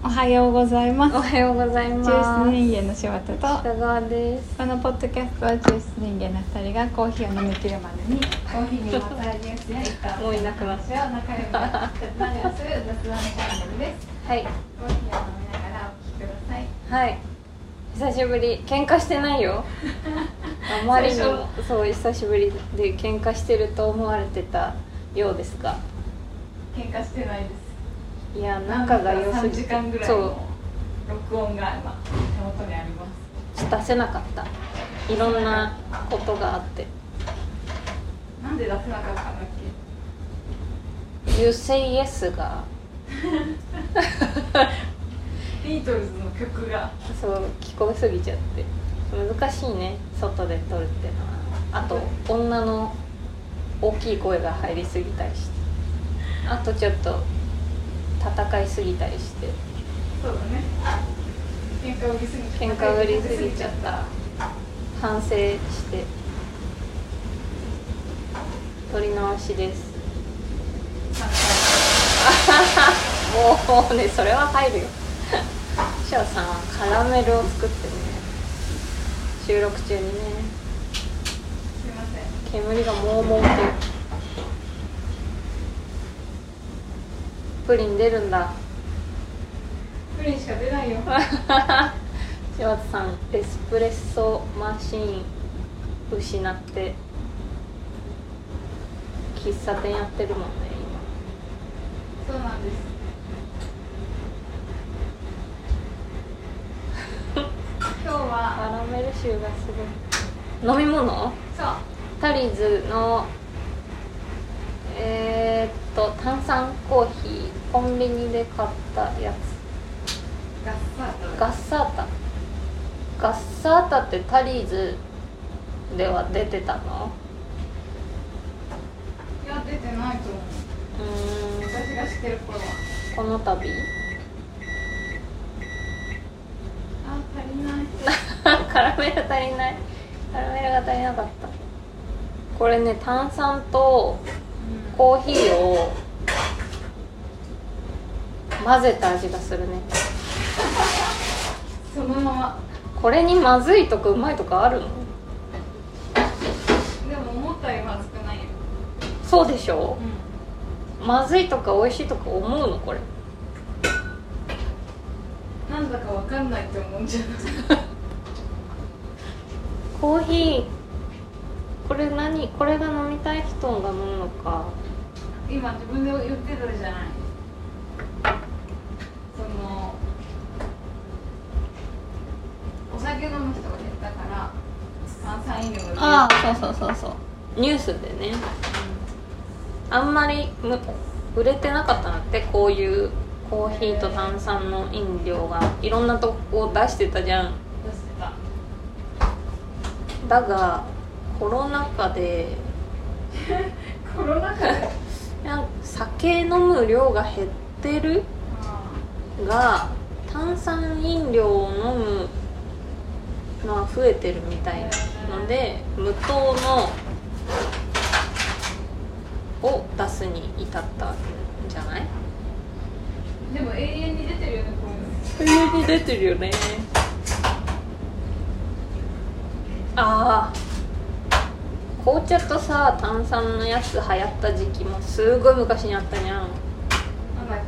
おはようございます。おはようございます。抽出人間の仕事と。北川です。このポッドキャストは抽出人間の2人がコーヒーを飲み切るまでに。コーヒーにまつわるニュースや一旦もういなくなっ話を仲良くなりする雑談チャンネルです。はい。コーヒーを飲みながらお聞きください。はい。久しぶり。喧嘩してないよ。あまりにも。そう久しぶりで喧嘩してると思われてたようですが。喧嘩してないですいや仲が良す3ぎて。時間ぐらいそう。の録音が今手元にあります。出せなかった。いろんなことがあって。なんで出せなかったんだっけ「You Say Yes」が。ビートルズの曲が。そう聞こえすぎちゃって。難しいね外で撮るってのは。あと女の大きい声が入りすぎたりして。あとちょっと戦いすぎたりして。そうだね。喧嘩売りすぎ喧嘩売りすぎちゃった。反省して。撮り直しです。もうねそれは入るよ。シャオさんはカラメルを作ってね。収録中にね。すいません。煙がもうもうってプリン出るんだ。プリンしか出ないよ。柴田さんエスプレッソマシーン失って喫茶店やってるもんねそうなんです。今日今は。カラメル臭がすごい。飲み物？そう。タリーズのえー、っと炭酸コーヒーコンビニで買ったやつ。ガッサータ。ガッサータ。ガッサータってタリーズでは出てたの？いや出てないと思う。うーん。私が知ってる頃は。この度。あ足りない。カラメル足りない。カラメルが足りなかった。これね炭酸とコーヒーを混ぜた味がするね。そのまま。これにまずいとかうまいとかあるの？でも思ったよりまずくないよ。そうでしょ？うまずいとか美味しいとか思うの？これ。んなんだかわかんないって思うんじゃない？コーヒー。これ何？これが飲みたい人が飲むのか今自分で言ってたじゃない。そのお酒飲む人が減ったから炭酸飲料がああそうそうそうそう。ニュースでね。あんまりむ売れてなかったなってこういうコーヒーと炭酸の飲料がいろんなとこ出してたじゃん。出してた。だがコロナ禍でコロナ禍で？なんか酒飲む量が減ってるが炭酸飲料を飲むのは増えてるみたいなので無糖のを出すに至ったんじゃない？でも永遠に出てるよねこういうの。上に出てるよね。ああ紅茶とさ炭酸のやつ流行った時期もすごい昔にあったにゃん。なんだっ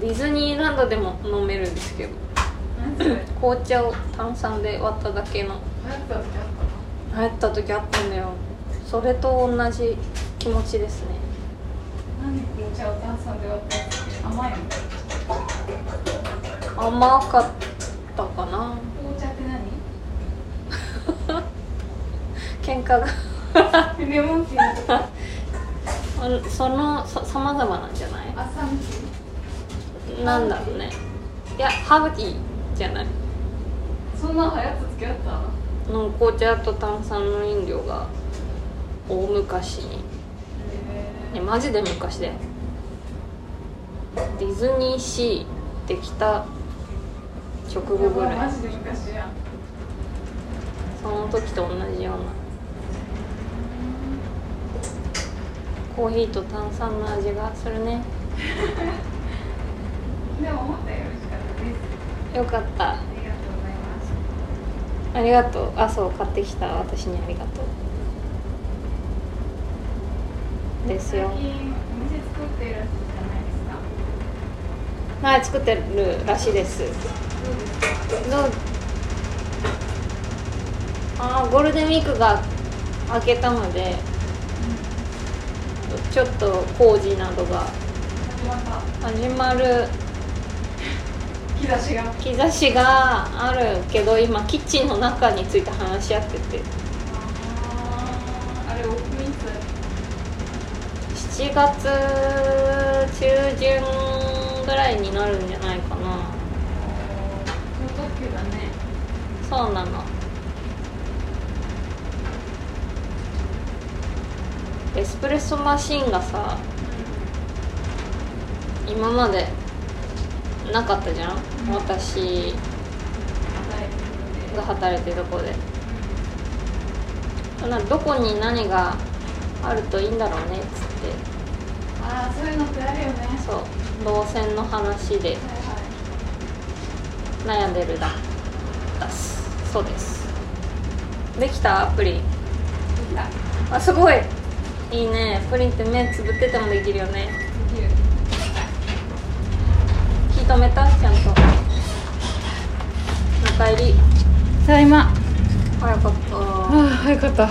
け？ディズニーランドでも飲めるんですけど。紅茶を炭酸で割っただけの。った時あっ流行った時あったんだよ。それと同じ気持ちですね。たの何？紅茶を炭酸で割ったやつって甘いの？甘かったかな紅茶って喧嘩が。何レモンティー。そのさまざまなんじゃない？アサムティなんだろうね。いやハーブティーじゃない。ーそんな流行った時あった？の紅茶と炭酸の飲料が大昔に。いやマジで昔だよ。ディズニーシーできた直後ぐらい。マジで昔やん。その時と同じようなコーヒーと炭酸の味がするね。でも思ったより美味しかったです。よかったありがとうございます。ありがとう。あそう買ってきた。私にありがとう。ですよ。最近お店作ってるじゃないですか。はい作ってるらしいです。どう？あーゴールデンウィークが明けたのでちょっと工事などが。始まる。兆しが。兆しがあるけど今キッチンの中について話し合ってて。あれオープンいつ7月中旬ぐらいになるんじゃないかな。そうなのスプレッソマシンがさ今までなかったじゃん、うん。私が働いてるとこで。などこに何があるといいんだろうね？っつって。ああそういうのってあるよね。そう。動線の話で悩んでるだだす。そうです。できた？アプリ？できた。あすごいいいね。プリンって目つぶっててもできるよね。できる火止めた？ちゃんと。中入り。ただいま。早かった。ああよかった。あ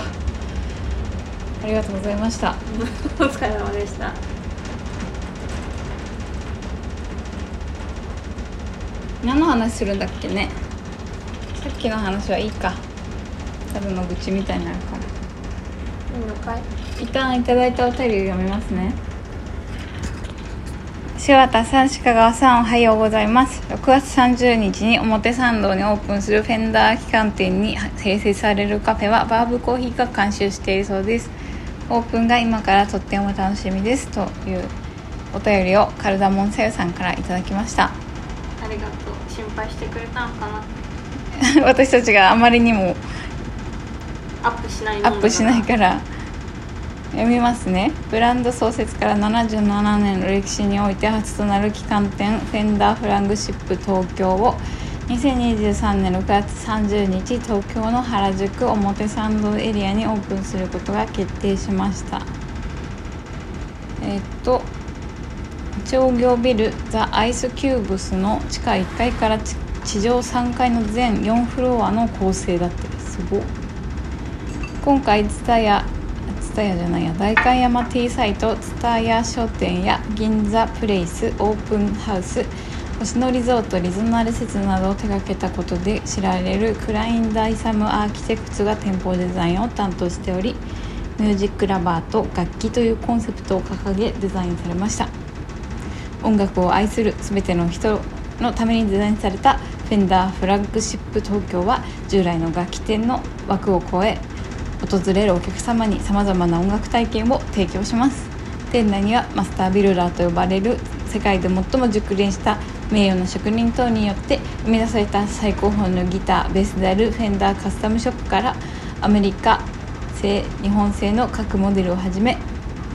りがとうございました。お疲れ様でした。何の話するんだっけね？さっきの話はいいか。ただの愚痴みたいになるかもいいのかい？一旦いただいたお便りを読みますね。柴田さん鹿川さんおはようございます。6月30日に表参道にオープンするフェンダー旗艦店に併設されるカフェはバーブコーヒーが監修しているそうです。オープンが今からとっても楽しみです。というお便りをカルダモンさよさんからいただきました。ありがとう。心配してくれたのかな。私たちがあまりにもアップしないアップしないから読みますね。ブランド創設から77年の歴史において初となる旗艦店フェンダーフラングシップ東京を2023年6月30日東京の原宿表参道エリアにオープンすることが決定しました。えっと商業ビルザ・アイスキューブスの地下1階から地上3階の全4フロアの構成だってす。ごっ。今回ツタヤじゃないや。代官山 T サイトツタヤ商店や銀座プレイスオープンハウス星野リゾートリゾナル施設などを手掛けたことで知られるクライン・ダイサムアーキテクツが店舗デザインを担当しておりミュージックラバーと楽器というコンセプトを掲げデザインされました。音楽を愛する全ての人のためにデザインされたフェンダーフラッグシップ東京は従来の楽器店の枠を超え訪れるお客様にさまざまな音楽体験を提供します。店内にはマスタービルダーと呼ばれる世界で最も熟練した名誉な職人等によって生み出された最高峰のギターベースであるフェンダーカスタムショップからアメリカ製日本製の各モデルをはじめ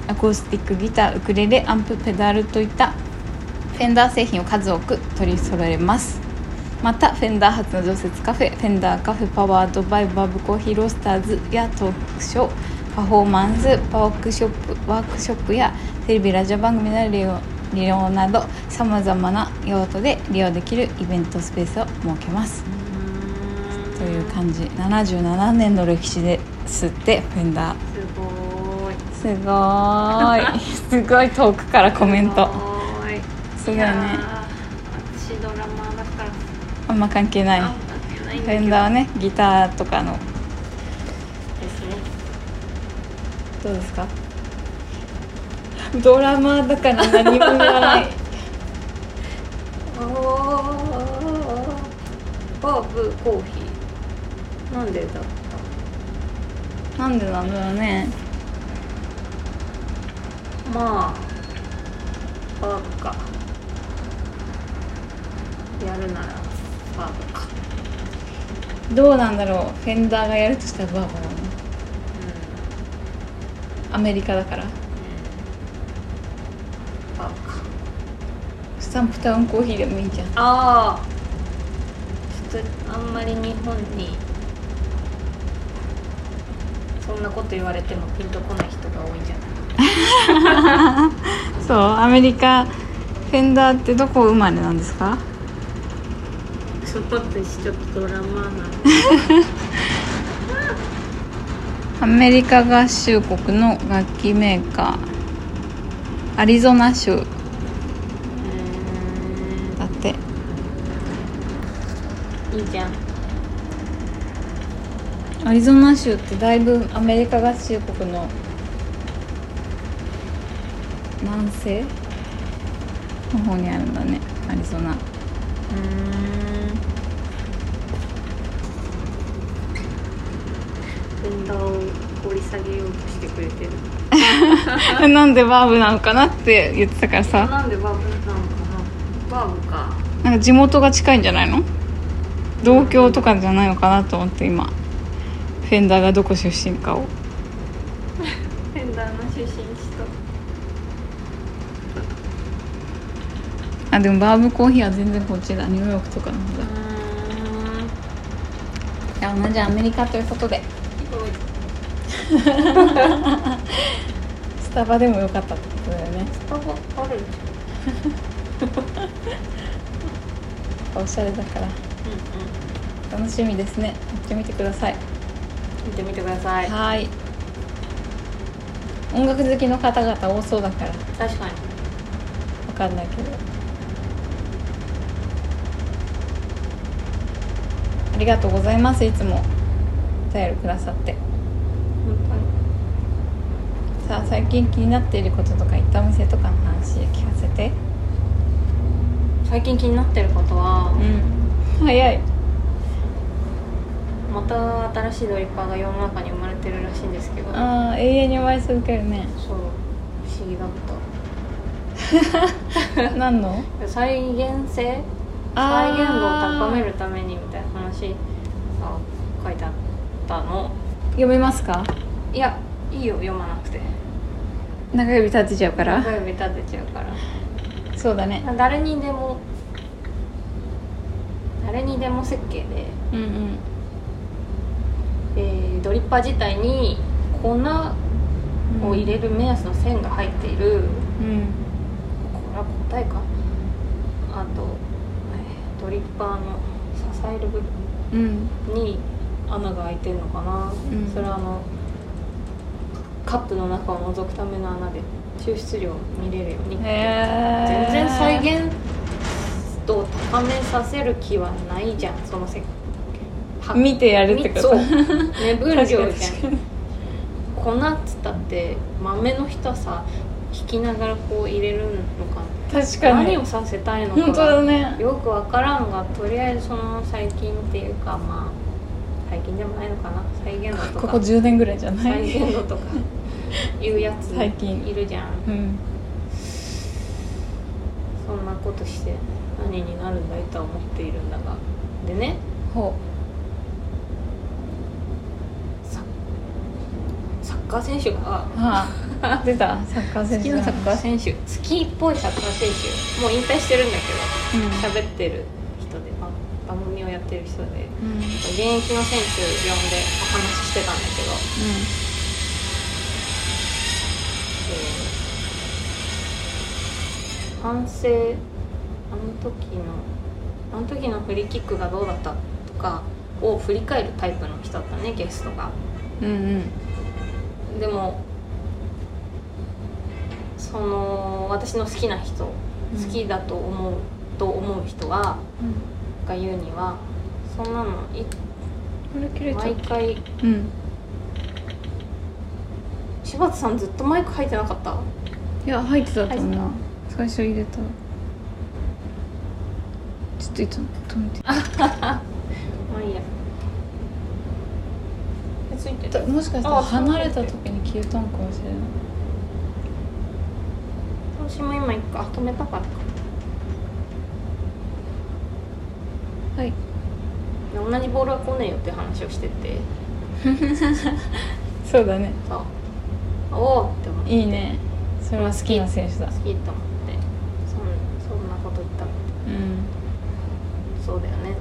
アコースティックギターウクレレアンプペダルといったフェンダー製品を数多く取り揃えます。またフェンダー初の常設カフェフェンダーカフェパワードバイバーブコーヒーロースターズやトークショーパフォーマンスワークショップワークショップやテレビラジオ番組の利用利用などさまざまな用途で利用できるイベントスペースを設けます。という感じ。77年の歴史ですってフェンダー。すごーい。すごーい。すごい。遠くからコメント。すごい。すごいねやー私ドラマーだからあんま関係ない。フェンダーはねギターとかの。ですねどうですか？ドラマーだから何も言わない。バーブコーヒー。なんでだっなんでなんだろうね。たまあバーブか。やるならどうなんだろう。フェンダーがやるとしたらバーバーだねアメリカだから。バーブかそしサンプタウンコーヒーでもいいじゃん。ああちょっとあんまり日本にそんなこと言われてもピンとこない人が多いんじゃない？そうアメリカフェンダーってどこ生まれなんですか？そう私ちょっとドラマなアメリカ合衆国の楽器メーカーアリゾナ州。だって。いいじゃんアリゾナ州ってだいぶアメリカ合衆国の南西の方にあるんだねアリゾナ。フェンダーを掘り下げようとしてくれてるなんでバーブなのかなって言ってたからさ。なんでバーブなのかな。バーブか。なんか地元が近いんじゃないの？同郷とかじゃないのかなと思って今。フェンダーがどこ出身かをあでもバーブコーヒーは全然こっちだ。ニューヨークとかの方だ。うん。いや同じアメリカということで。スタバでもよかったってことだよね。スタバある おしゃれだから。うん楽しみですね。行ってみてください。うん見てみてください。はい。音楽好きの方々多そうだから。確かに。わかんないけどありがとうございます。いつも。お便りくださって。本さあ最近気になっていることとか行ったお店とかの話聞かせて。当に最近気になってることはうん。早い。また新しいドリッパーが世の中に生まれてるらしいんですけど。そうああ永遠にお会い続けるね。不思議だった。何の？再現性？再現度を高めるために話が書いてあったの。読めますか？いやいいよ読まなくて。中指立てちゃうから？中指立てちゃうから。そうだね。誰にでも誰にでも設計で、うんうん。えードリッパー自体に粉を入れる目安の線が入っている、うん。これは答えか？あと、えードリッパーの支える部分。うんに穴が開いてるのかな、ん。それはあのカップの中を覗くための穴で抽出量を見れるように。全然再現現度を高めさせる気はないじゃん。そのせは見てやるってこと。そう。目分量じゃん。粉っつったって豆の人さ引きながらこう入れるのか。確かに。何をさせたいのか。本当だね。よくわからんがとりあえずその最近っていうかまあ最近でもないのかな。再現度とか。ここ10年ぐらいじゃな再い現度とか。いうやつ最近。いるじゃん。うん。そんなことして何になるんだいとは思っているんだが。でね。ほササッカー選手があ出た。サッカー選手好きなサッカー選手好きっぽいサッカー選手もう引退してるんだけどうん。喋ってる人で番番組をやってる人でうん。現役の選手呼んでお話ししてたんだけど、えー反省あの時のあの時のフリーキックがどうだったとかを振り返るタイプの人だったねゲストが。うんうんうんでもその私の好きな人、うん。好きだと思うと思う人はが言うにはそんなのい毎う回うん。柴田さんずっとマイク入ってなかった？いや入ってたと思う入っ最初入れた。ちょっといつも止めて まあいいやえついてる。もしかしたらあ離れた時に消えたのかもしれない。私も今一回あ止めたからかはい。で同じボールは来ねえよって話をしてて。そうだね。さおおって思って。いいね。それは好きな選手だ。好きと思って。そんそんなこと言っそうだよね。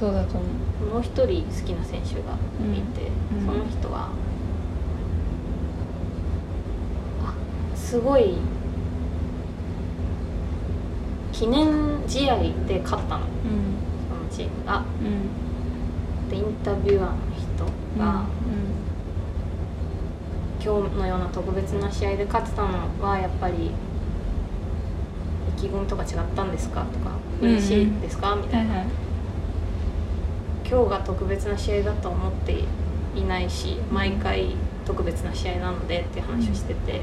そうだと思うもう一人好きな選手がいて、うん。その人はあすごい記念試合で勝ったの。うんそのチームが。うん。でインタビュアーの人が、今日のような特別な試合で勝てたのはやっぱり意気込みとか違ったんですかとかうん嬉しいですか、みたいな、はいはい今日が特別な試合だと思っていないし毎回特別な試合なのでっていう話をしてて、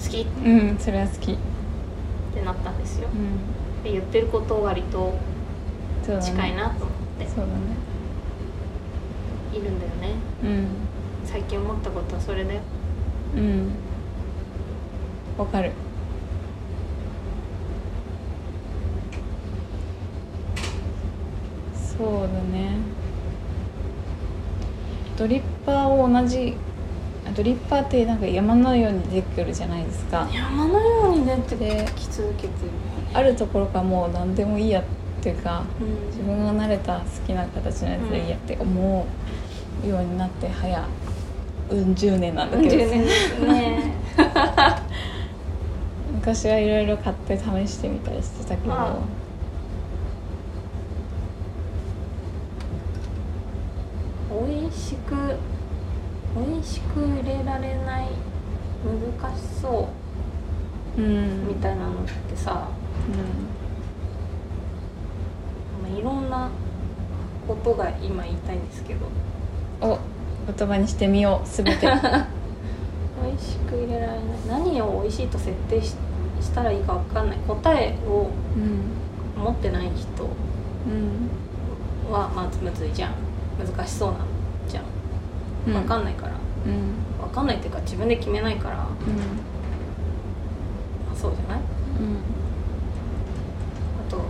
好き。っうん、うん、それは好き、てなったんですよ。うん、で言ってること割と近いなと思って。そうだね。いるんだよね。うん。最近思ったことはそれだよ。うん。わかる。そうだねドリッパーを同じあドリッパーってなんか山のように出てくるじゃないですか。山のように出てでき続けてるあるところからもう何でもいいやっていうかうん。自分が慣れた好きな形のやつでいいやって思うようになって早うん十年なんだけど。10年ですね。昔はいろいろ買って試してみたりしてたけど、まあ美味しく美味しく入れられない難しそううんみたいなのってさ、まあ、いろんなことが今言いたいんですけど。うん、お言葉にしてみようすべて。美味しく入れられない。何を美味しいと設定ししたらいいか分かんない。答えをうん。持ってない人うんはまずむずいじゃん。難しそうなじゃんうん分かんないから、うん分かんないっていうか自分で決めないから、あ、そうじゃない？うん。あと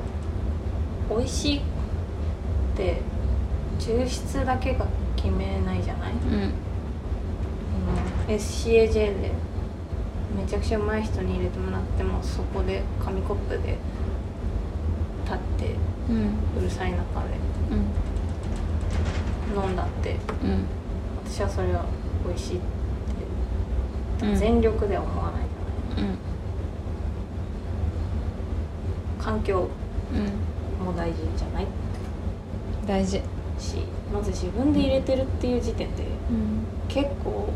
美味しいって抽出だけが決めないじゃない、うん。SCAJ でめちゃくちゃうまい人に入れてもらってもそこで紙コップで立ってうるさい中でうん。飲んだってうん私はそれは美味しいってうん全力では思わないじゃない、うん環境うんも大事じゃない？大事。しまず自分で入れてるっていう時点でうん。結構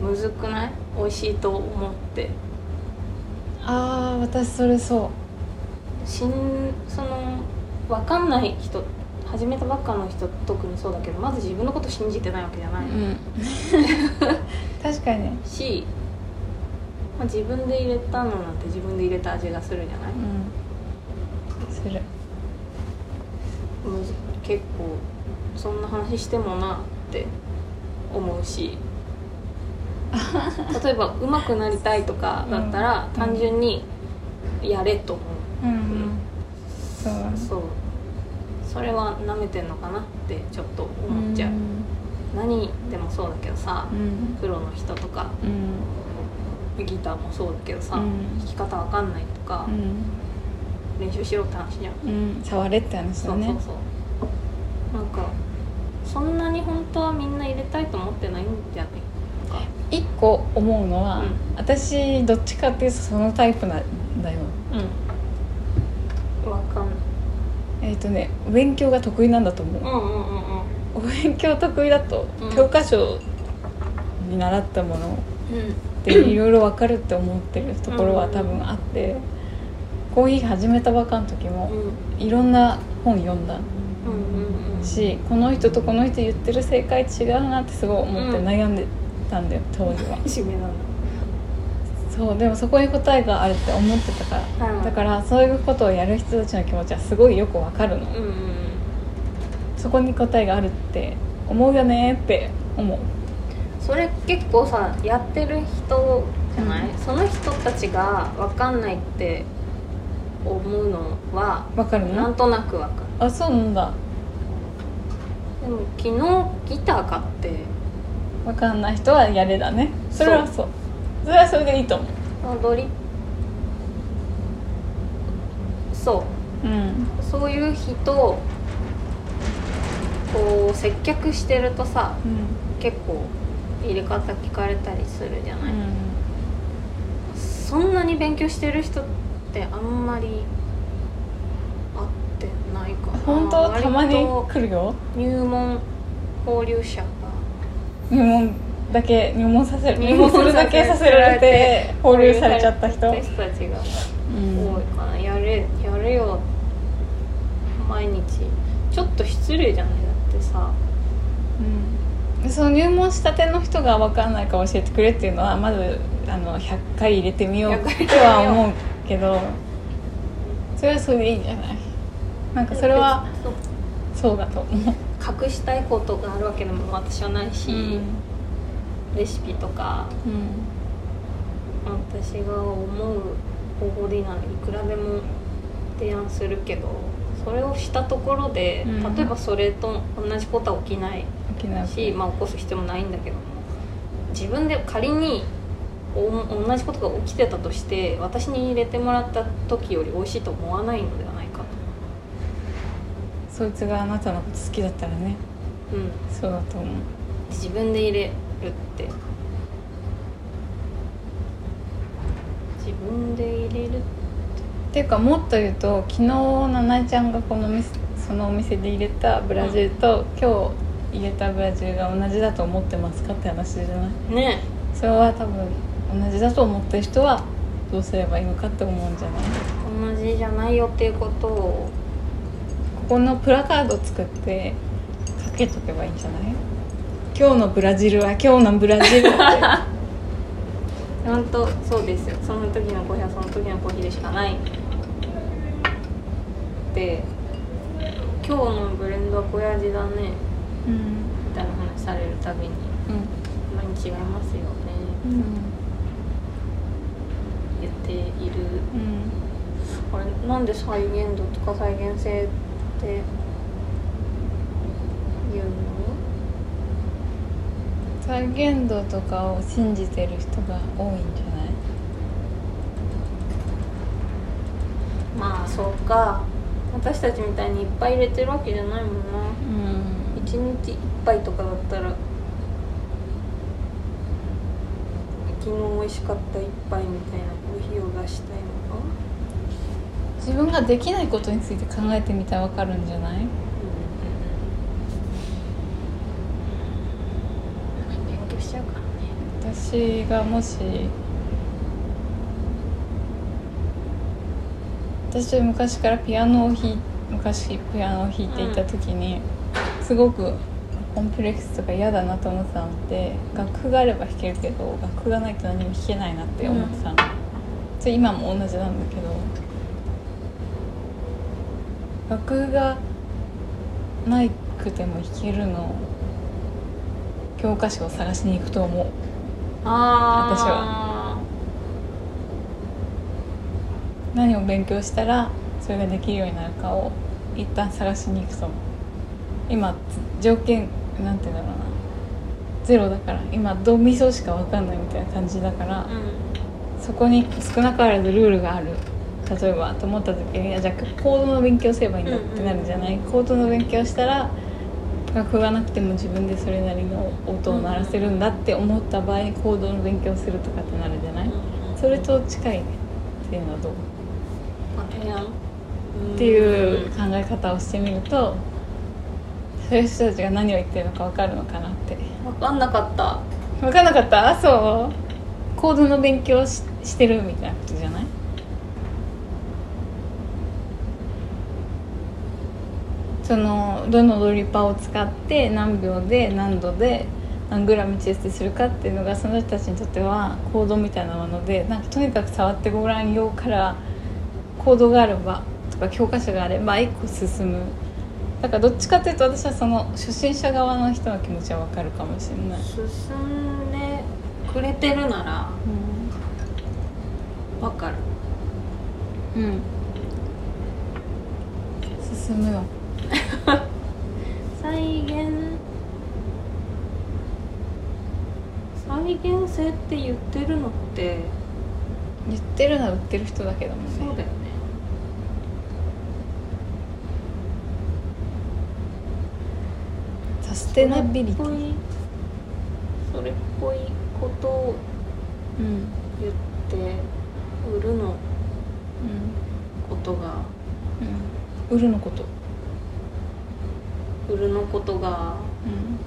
うんむずくない？美味しいと思って。ああ私それそしんその分かんない人始めたばっかの人特にそうだけどまず自分のこと信じてないわけじゃない、ううん。確かに。ねし、まあ、自分で入れたのなんて自分で入れた味がするじゃない、うん。する。結構そんな話してもなって思うし。例えば上手くなりたいとかだったら、うん。単純にやれと思う、うんうん。そうそうそれは舐めてんのかなってちょっと思っちゃう、何でもそうだけどさ、うん。プロの人とかうん。ギターもそうだけどさ、うん。弾き方わかんないとかう、ん。練習しろって話じゃん、うん。触れって話だね。そうそうそう。なんかそんなに本当はみんな入れたいと思ってないんじゃない？か一個思うのは、うん。私どっちかっていうとそのタイプなんだよ。うんえっ、とねお勉強が得意なんだと思う、うんうんうんうん。お勉強得意だと、うん。教科書に習ったものうん。でいろいろ分かるって思ってるところは多分あって、コーヒー始めたばっかの時もうん。いろんな本読んだうんうんうん。しこの人とこの人言ってる正解違うなってすごい思ってうん。悩んでたんだよ当時は。締めなんだそうでもそこに答えがあるって思ってたから、うんだからそういうことをやる人たちの気持ちはすごいよくわかるの、うんうんそこに答えがあるって思うよねって思う。それ結構さやってる人じゃない、うん。その人たちが分かんないって思うのはわかるの？なんとなく分かる。あそうなんだ。でも昨日ギター買ってわかんない人はやれだね。それはそうそれはそれでいいと思う。そのドリッそう。うん。そういう人こう接客してるとさうん。結構入れ方聞かれたりするじゃない、うん。そんなに勉強してる人ってあんまり会ってないかな。本当？たまに来るよ。入門放流者が。入門だけ入門させる入入門門するだけさせられて放流されちゃった人。放流されたちがうん多いかな、やれやれよ毎日。ちょっと失礼じゃない？だってさ。うん。その入門したての人が分かんないか教えてくれっていうのはまずあの100回入れてみよう100回入れとは思うけどそれはそれでいいんじゃない？なんかそれはそう。そうだと思う。隠したいことがあるわけでも私はないし、うんレシピとか私が思う方法でいいならいくらでも提案するけどそれをしたところで、うん。例えばそれと同じことは起きないし、まあ、起こす必要もないんだけども自分で仮にお同じことが起きてたとして私に入れてもらった時より美味しいと思わないのではないかと。そいつがあなたのこと好きだったらね。うん。そうだと思う。自分で入れるって。自分で入れるって。いうかもっと言うと昨日ななえちゃんがこのお店そのお店で入れたブラジルと、今日入れたブラジルが同じだと思ってますかって話じゃない？ね。それは多分同じだと思ってる人はどうすればいいのかって思うんじゃない？同じじゃないよっていうことを。ここのプラカード作ってかけとけばいいんじゃない？今日のブラジルは今日のブラジルって。本当そうですよ。その時のコーヒーはその時のコーヒーでしかない。で今日のブレンドはこういう味だね。うんみたいな話されるたびに。うん。毎日違いますよね。うん言っている。うん。これなんで再現度とか再現性って言うの再現度とかを信じてる人が多いんじゃない？まあそうか。私たちみたいにいっぱい入れてるわけじゃないもんな。うん。一日一杯とかだったら昨日美味しかった一杯みたいなコーヒーを出したいのか。自分ができないことについて考えてみたら分かるんじゃない勉強しちゃうからね私がもし私は昔からピアノを弾い昔ピアノを弾いていた時に、すごくコンプレックスとか嫌だなと思ってたのって楽譜があれば弾けるけど楽譜がないと何も弾けないなって思ってたの、それ今も同じなんだけど楽譜がないくても弾けるの教科書を探しに行くと思う。あ私は。何を勉強したらそれができるようになるかを一旦探しに行くと思う。今条件なんて言うんだろうな。ゼロだから今ドミソしか分かんないみたいな感じだから、うん。そこに少なからずルールがある。例えばと思った時にいやじゃあコードの勉強すればいいんだってなるじゃない、コードの勉強したら楽譜がなくても自分でそれなりの音を鳴らせるんだって思った場合にコードの勉強するとかってなるじゃない、うん。それと近いね。っていうのはどう？っていう考え方をしてみるとそういう人たちが何を言ってるのか分かるのかなって。分かんなかった。分かんなかった？そう。コードの勉強ししてるみたいなことじゃない？そのどのドリパーを使って何秒で何度で何グラム抽出するかっていうのがその人たちにとってはコードみたいなものでなんかとにかく触ってごらんよからコードがあればとか教科書があれば一個進む。だからどっちかというと私はその初心者側の人の気持ちは分かるかもしれない、進んでくれてるなら分かる。うん、進むよ再現？再現性って言ってるのって？言ってるのは売ってる人だけだもんね。そうだよね。サステナビリティ。それっぽいことを言って売るのことが、うん、うん、売るのこと売るのことがうん。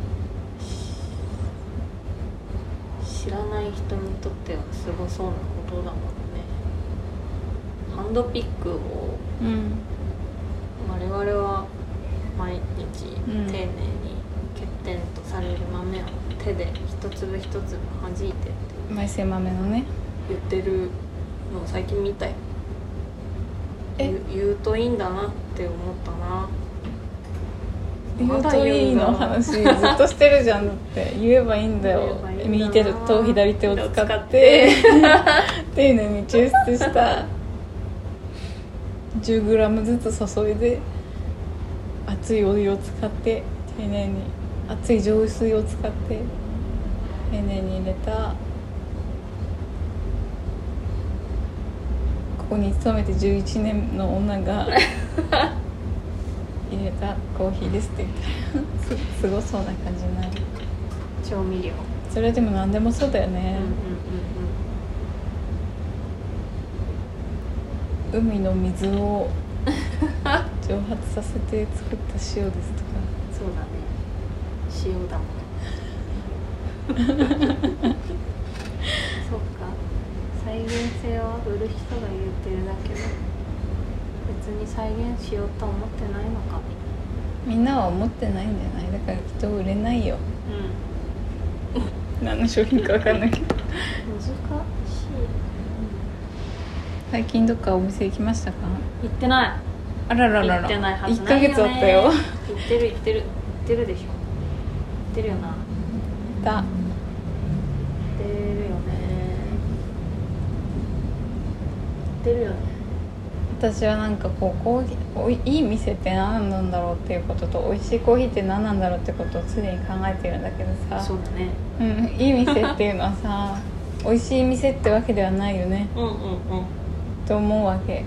知らない人にとってはすごそうなことだもんね。ハンドピックをうん。我々は毎日うん。丁寧に欠点とされる豆を手で一粒一粒弾いてって枚生豆のね。言ってるのを最近見たよ。言うといいんだなって思ったな言うといいの話ずっとしてるじゃんだって言えばいいんだよ。右手と左手を使使っって て丁寧に抽出した。10g ずつ注いで熱いお湯を使って丁寧に熱い浄水を使って丁寧に入れた。ここに勤めて11年の女が 入れたコーヒーですって。言ったらすごそうな感じになる。調味料。それでも何でもそうだよね、うんうんうん。海の水を蒸発させて作った塩ですとかそうだね塩だもんそっか再現性は売る人が言ってるだけで別に再現しようと思ってないのかみんなは思ってないんじゃない？だからきっと売れないよ。うん。何の商品か分かんないけど。難しい。最近どっかお店行きましたか？行ってない。あらららら。行ってないはず1ヶないよね。月あったよ。行ってる行ってる。行ってるでしょ。行ってるよな。行だってるよね。行ってるよね私はなんかこうコーヒーおいいい店って何なんだろうっていうことと美味しいコーヒーって何なんだろうってことを常に考えてるんだけどさ。そうだね。うん、いい店っていうのはさ美味しい店ってわけではないよね。うんうんうん。と思うわけ。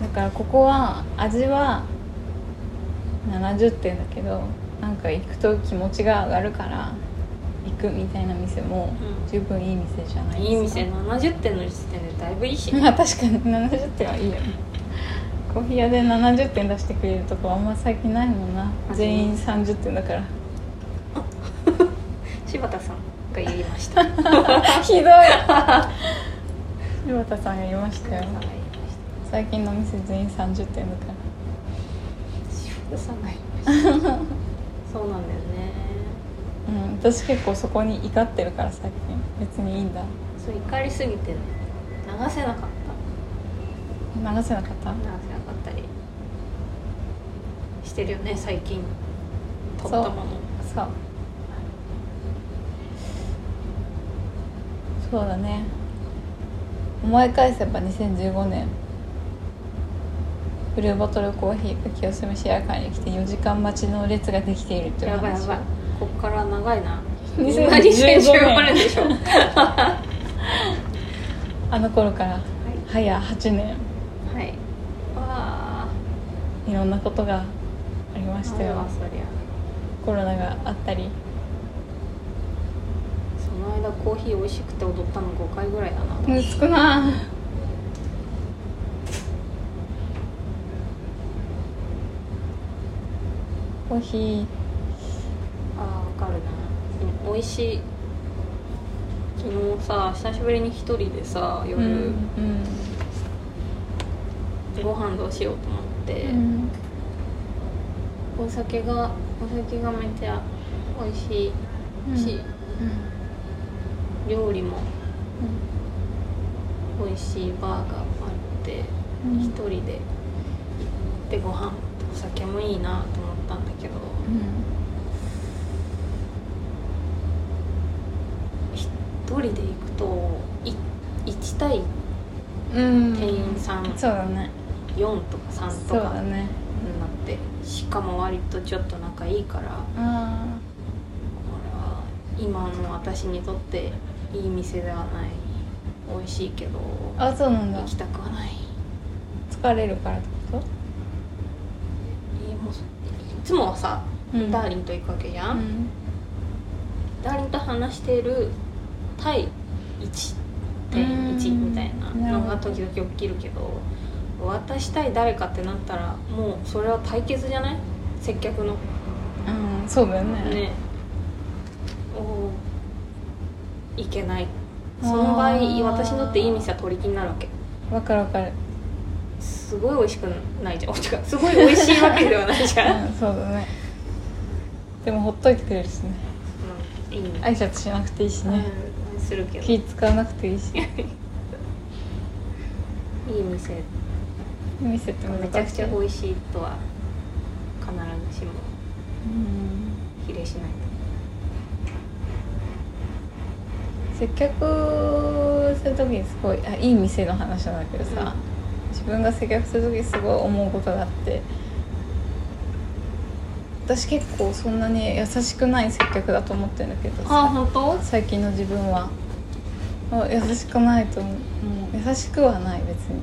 だからここは味は70点だけどなんか行くと気持ちが上がるから行くみたいな店もうん。十分いい店じゃないいいですか。店70点の時点でだいぶいいしまあ確かに70点はいいよ。ねコーヒー屋で70点出してくれるとこあんま最近ないもんな。あ全員30 点だから。柴田さんが言いました。ひどい。柴田さんが言いましたよ。最近の店全員30点だから。柴田さんが言いました。そうなんだよね。うん私結構そこに怒ってるから最近。別にいいんだ。そう怒りすぎてね流せなかった。流せなかった？流せなかったり。してるよね最近。取ったもの。そう。そうだね。思い返せば2015年。ブルーボトルコーヒーが清澄シェア会に来て4時間待ちの列ができているという話。やばいやばい。こっから長いな。2015みんな2015年でしょあの頃から早8年。はい。わあいろんなことがありましたよ。コロナがあったり。その間コーヒー美味しくて踊ったの5回ぐらいだな。少なコーヒーあーわかるな。美味しい昨日さ久しぶりに一人でさ夜、うんご飯どうしようと思って、うん。お酒がお酒がめっちゃ美味しいし、料理も美味しいバーがあってうん。一、人で行ってご飯とお酒もいいなと思った一人で行くと1対店員さん、うん、そうだね4とか3とかになって、しかも割とちょっと仲いいからこれは今の私にとっていい店ではない。美味しいけどあそうなんだ。行きたくはない。疲れるからってこと？えもいつもはさ、うん、ダーリンと行くわけじゃん、うん、ダーリンと話している対1.1みたいなのが時々起きるけど渡したい誰かってなったらもうそれは対決じゃない？接客の。うんそうだよね。ね。おーいけない。その場合私にとっていい店は取り気になるわけ。わかるわかる。すごい美味しくないじゃん。違うすごい美味しいわけではないじゃん、うんそうだね。でもほっといてくれるしね。うん、いいね。挨拶しなくていいしね、うん、するけど。いい気使わなくていいし。店。店って難しいめちゃくちゃ美味しいとは必ずしもうん。比例しない接客する時にすごいあいい店の話なんだけどさ、自分が接客する時にすごい思うことがあって私結構そんなに優しくない接客だと思ってるんだけどあさ本当？最近の自分は。あ優しくないと思う。もう優しくはない別に。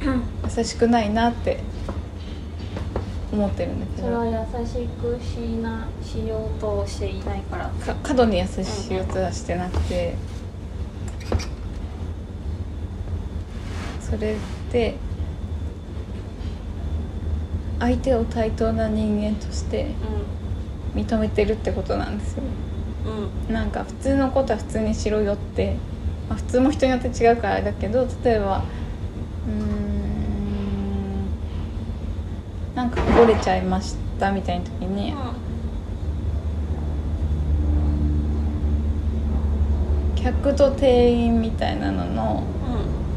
優しくないなって。思ってるんだけそれはど優しくしなしようとしていないから。か過度に優しいようとはしてなくて。それって相手を対等な人間として認めてるってことなんですよ。うん。うん。なんか普通のことは普通にしろよって、まあ、普通も人によって違うからあれだけど例えばうーんなんかこぼれちゃいましたみたいな時に客と店員みたいなのの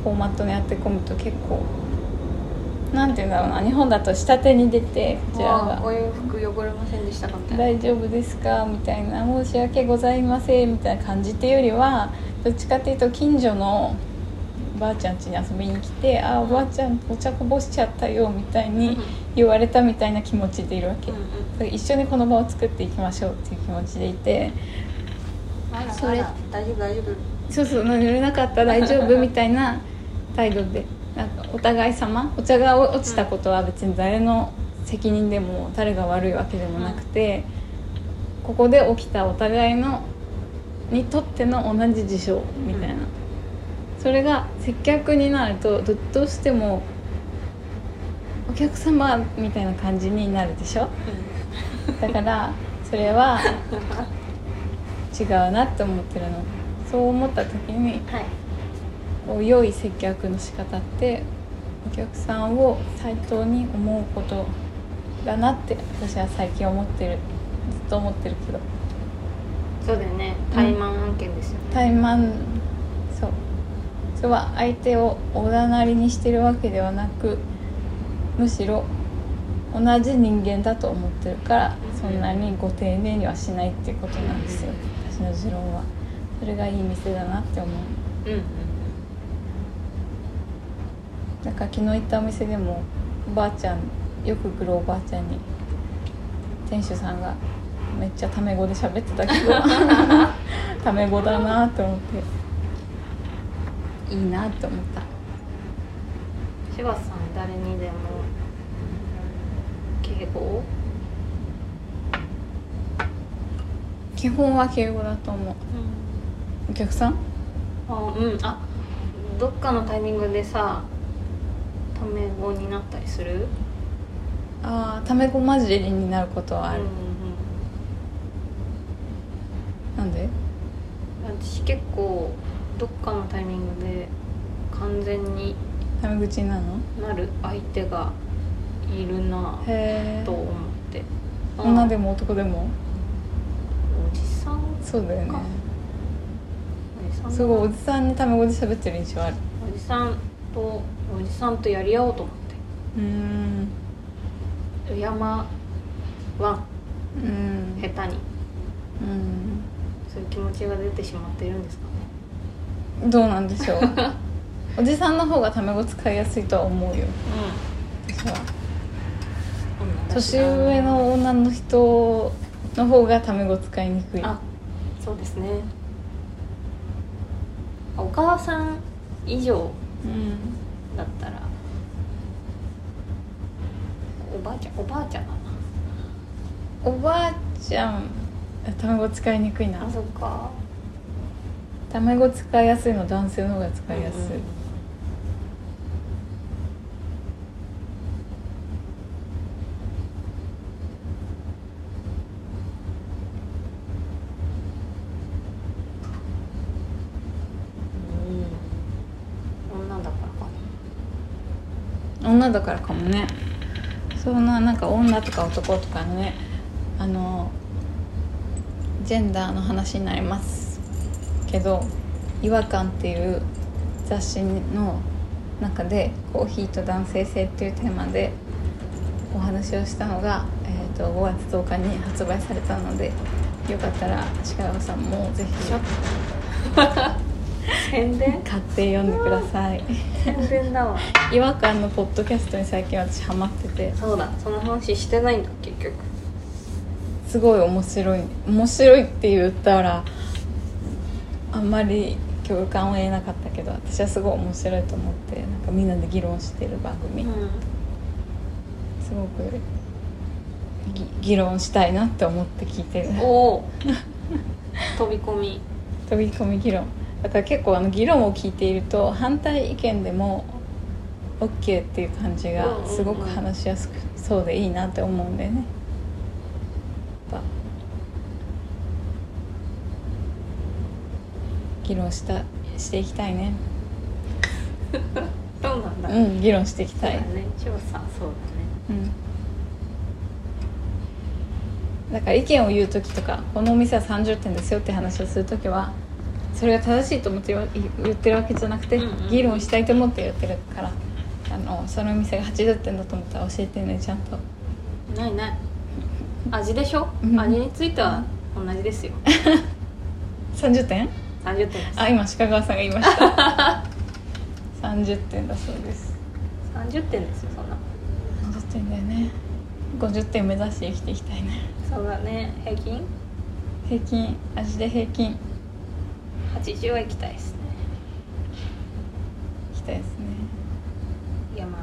フォーマットに当て込むと結構なんて言うんだろうな。日本だと下手に出てこちらあがお洋服汚れませんでしたかみたいな。大丈夫ですかみたいな。申し訳ございませんみたいな感じっていうよりはどっちかっていうと近所のおばあちゃん家に遊びに来て「あおばあちゃんお茶こぼしちゃったよ」みたいに言われたみたいな気持ちでいるわけ、うんうんだから一緒にこの場を作っていきましょうっていう気持ちでいて。あらそれ大丈夫大丈夫。そうそう濡れなかった大丈夫みたいな態度でなんかお互い様？お茶が落ちたことは別に誰の責任でも誰が悪いわけでもなくて、ここで起きたお互いのにとっての同じ事象みたいな、それが接客になるとどどうしてもお客様みたいな感じになるでしょ？だからそれは 違うなって思ってるの。そう思った時にはい良い接客の仕方ってお客さんを対等に思うことだなって私は最近思ってるずっと思ってるけど。そうだよね。怠慢案件ですよね。怠慢そう。それは相手をおだなりにしてるわけではなくむしろ同じ人間だと思ってるからそんなにご丁寧にはしないっていうことなんですよ。私の持論は。それがいい店だなって思う。うんうんなんか昨日行ったお店でもおばあちゃんよく来るおばあちゃんに店主さんがめっちゃタメ語で喋ってたけど タメ語だなって思って。いいなって思った。柴田さん誰にでも敬語？基本は敬語だと思う。お客さん？あうん。あどっかのタイミングでさタメ語になったりする？ああタメ語混じりになることはある、うんなんでうん、私結構どっかのタイミングで完全にタメ口なの？なる相手がいるなと思って。女でもも男でも？おじさんそうだよね。すごいおじさんにタメ語で喋ってる印象ある。おじさんとおじさんとやり合おうと思っうーん。て山はうん。下手に。うん。そういう気持ちが出てしまっているんですかね。どうなんでしょう。おじさんの方がタメ語使いやすいとは思うよ。私は。うん年上の女の人の方がタメ語使いにくい。あそうですね。お母さん以上。うんだったらばあちゃんおばあちゃんだな。おばあちゃん卵使いにくいな。あそっか。卵使いやすいの男性の方が使いやすい、うんうんうん女だからか女だからかもね。そんななんか女とか男とかのね。あのジェンダーの話になりますけど「違和感」っていう雑誌の中でコーヒーと男性性っていうテーマでお話をしたのが、えー、と5月10日に発売されたのでよかったら鹿川さんもぜひ 宣伝買って読んでください。宣伝だわ。違和感のポッドキャストに最近私ハマってて。そうだ。その話してないんだ結局。すごい面白い。面白いって言ったらあんまり共感を得なかったけど私はすごい面白いと思ってなんかみんなで議論してる番組、うん。すごくぎ議論したいなって思って聞いてる。おお 飛び込み。飛び込み議論だから結構あの議論を聞いていると反対意見でも OK っていう感じがすごく話しやすくそうでいいなって思うんだよね。議論したしていきたいね。そうなんだ、うん議論していきたい。そうだね。調査そううん。だから意見を言う時とかこのお店は30点ですよって話をする時はそれが正しいと思って言ってるわけじゃなくて、うんうん。うん議論したいと思って言ってるから。あのそのお店が80点だと思ったら教えてねちゃんと。ないない。味でしょ？うん。味については同じですよ。30点？30点です。あ今鹿川さんが言いました。30点だそうです。30点ですよそんな。30点だよね。50点目指して生きていきたいね。そうだね。平均？平均。味で平均80は行きたいですね。いきたいですね。いやまあ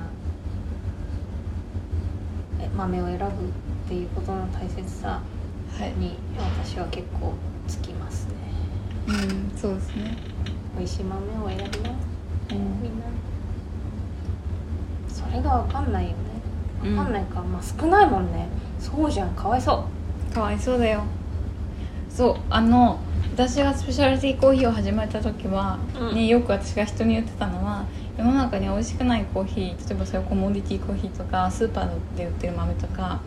え豆を選ぶっていうことの大切さはい。に私は結構つきますね。うんそうですね。美味しい豆を選びなうん。みんな。それが分かんないよね。分かんないか、まあ少ないもんね。そうじゃん。かわいそう。かわいそうだよ。そうあの私がスペシャリティコーヒーを始めた時は、うん。によく私が人に言ってたのは世の中には美味しくないコーヒー例えばそういうコモディティコーヒーとかスーパーで売ってる豆とか。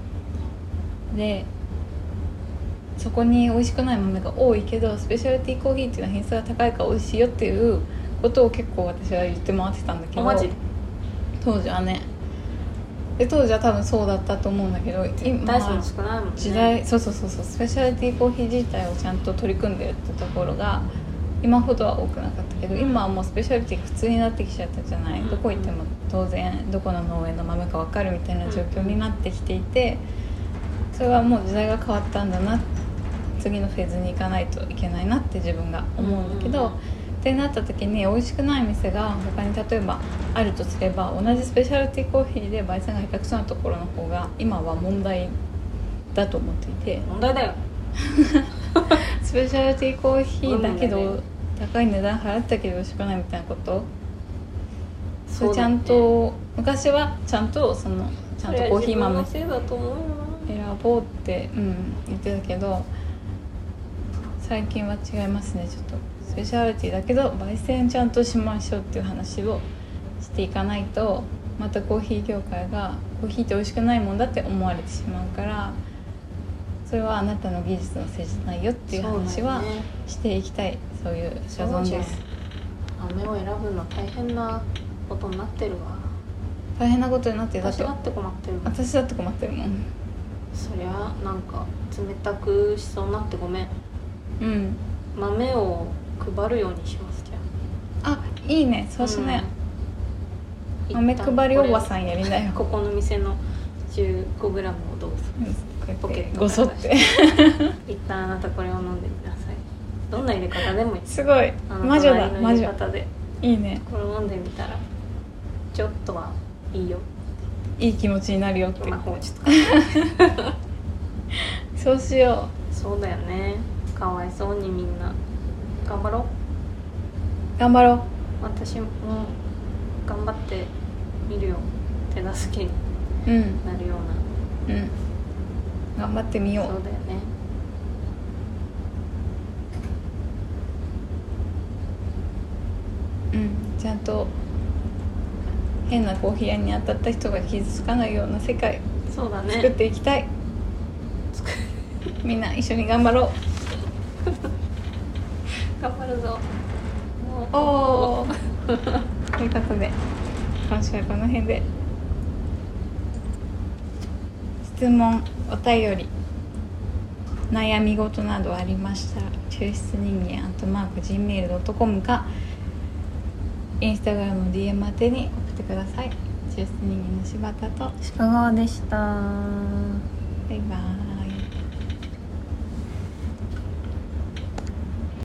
でそこに美味しくない豆が多いけどスペシャリティコーヒーっていうのは品質が高いから美味しいよっていうことを結構私は言って回ってたんだけど。マジ当時はねで当時は多分そうだったと思うんだけど今大ないもんね。時代そうそうそうそうスペシャリティコーヒー自体をちゃんと取り組んでるってところが今ほどは多くなかったけど今はもうスペシャリティが普通になってきちゃったじゃない、うん。どこ行っても当然どこの農園の豆か分かるみたいな状況になってきていてそれはもう時代が変わったんだな。次のフェーズに行かないといけないなって自分が思うんだけど、ってなった時に美味しくない店が他に例えばあるとすれば同じスペシャリティコーヒーで焙煎が下手くそなところの方が今は問題だと思っていて。問題だよ。スペシャリティコーヒーだけど、高い値段払ったけど美味しくないみたいなこと？そそうちゃんと、昔はちゃんとそのちゃんとコーヒー豆選ぼうって、うん、言ってたけど最近は違いますねちょっと。スペシャリティだけど焙煎ちゃんとしましょうっていう話をしていかないとまたコーヒー業界がコーヒーって美味しくないもんだって思われてしまうからそれはあなたの技術のせいじゃないよっていう話はしていきたい。そういう所存です。豆を選ぶの大変なことになってるわ。大変なことになってる私だって困ってるもん。私だって困ってるもん。そりゃなんか冷たくしそうになってごめん。うん。豆を配るようにしますじゃあ。いいね。そうしね、うん。豆配りおばさんんやりなよ。ここの店の 15g をどうぞ。うんポケットごそって。一旦あなたこれを飲んでみなさい。どんな入れ方でもいい。すごい。魔女だ魔女方で。いいね。これ飲んでみたらちょっとはいいよ。いい気持ちになるよって。魔法ちと そうしよそうだよね。かわいそうにみんな頑張ろう。う頑張ろう。私も頑張ってみるよ。手助けにうん。なるような。うん。頑張ってみよう。そうだよね。うん。ちゃんと変なコーヒー屋に当たった人が傷つかないような世界。そうだね。作っていきたい、みんな一緒に頑張ろう 頑張るぞ。おおということで今週はこの辺で。質問お便り悩み事などありましたら抽出人間アットマーク Gmail.com かインスタグラムの DM 宛てに送ってください。抽出人間の柴田と。鹿川でした。バイバイ